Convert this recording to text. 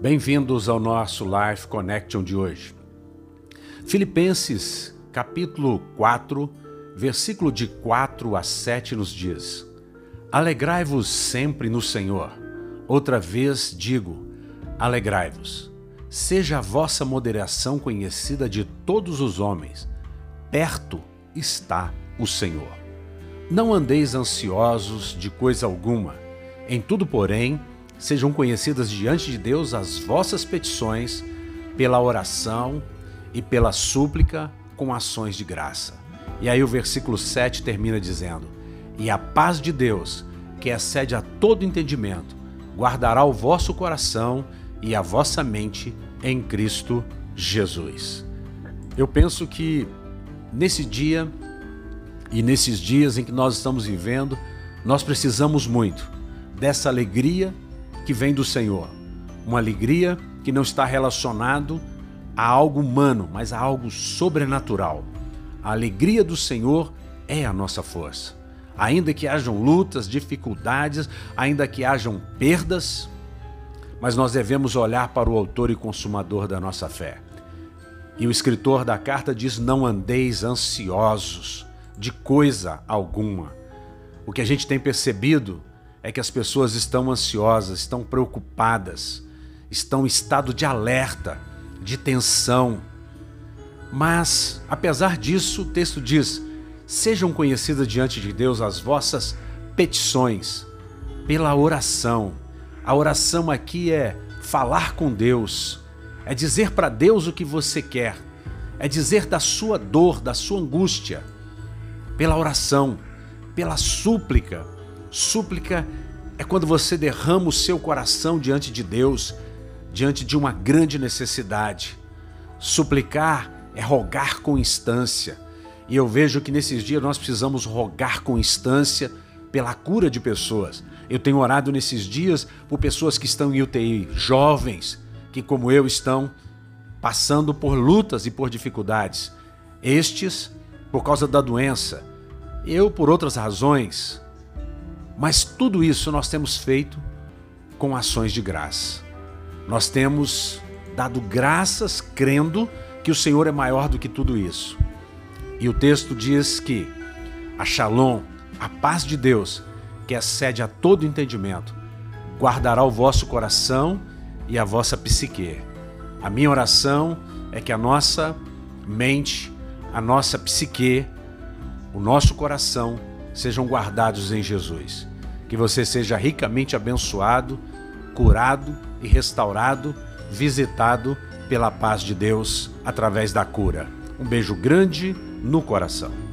Bem-vindos ao nosso Life Connection de hoje. Filipenses, capítulo 4, versículo de 4 a 7 nos diz: Alegrai-vos sempre no Senhor. Outra vez digo: alegrai-vos. Seja a vossa moderação conhecida de todos os homens. Perto está o Senhor. Não andeis ansiosos de coisa alguma. Em tudo, porém, sejam conhecidas diante de Deus as vossas petições pela oração e pela súplica com ações de graça. E aí o versículo 7 termina dizendo: E a paz de Deus, que excede a todo entendimento, guardará o vosso coração e a vossa mente em Cristo Jesus. Eu penso que nesse dia e nesses dias em que nós estamos vivendo, nós precisamos muito dessa alegria que vem do Senhor. Uma alegria que não está relacionado a algo humano, mas a algo sobrenatural. A alegria do Senhor é a nossa força. Ainda que hajam lutas, dificuldades, ainda que hajam perdas, mas nós devemos olhar para o autor e consumador da nossa fé. E o escritor da carta diz: Não andeis ansiosos de coisa alguma. O que a gente tem percebido é que as pessoas estão ansiosas, estão preocupadas, estão em estado de alerta, de tensão. Mas, apesar disso, o texto diz: sejam conhecidas diante de Deus as vossas petições pela oração. A oração aqui é falar com Deus, é dizer para Deus o que você quer, é dizer da sua dor, da sua angústia, pela oração, pela súplica Súplica é quando você derrama o seu coração diante de Deus, diante de uma grande necessidade. Suplicar é rogar com instância. E eu vejo que nesses dias nós precisamos rogar com instância pela cura de pessoas. Eu tenho orado nesses dias por pessoas que estão em UTI, jovens que, como eu, estão passando por lutas e por dificuldades. Estes por causa da doença, eu por outras razões, mas tudo isso nós temos feito com ações de graça. Nós temos dado graças crendo que o Senhor é maior do que tudo isso. E o texto diz que a Shalom, a paz de Deus, que excede a todo entendimento, guardará o vosso coração e a vossa psique. A minha oração é que a nossa mente, a nossa psique, o nosso coração sejam guardados em Jesus. Que você seja ricamente abençoado, curado e restaurado, visitado pela paz de Deus através da cura. Um beijo grande no coração.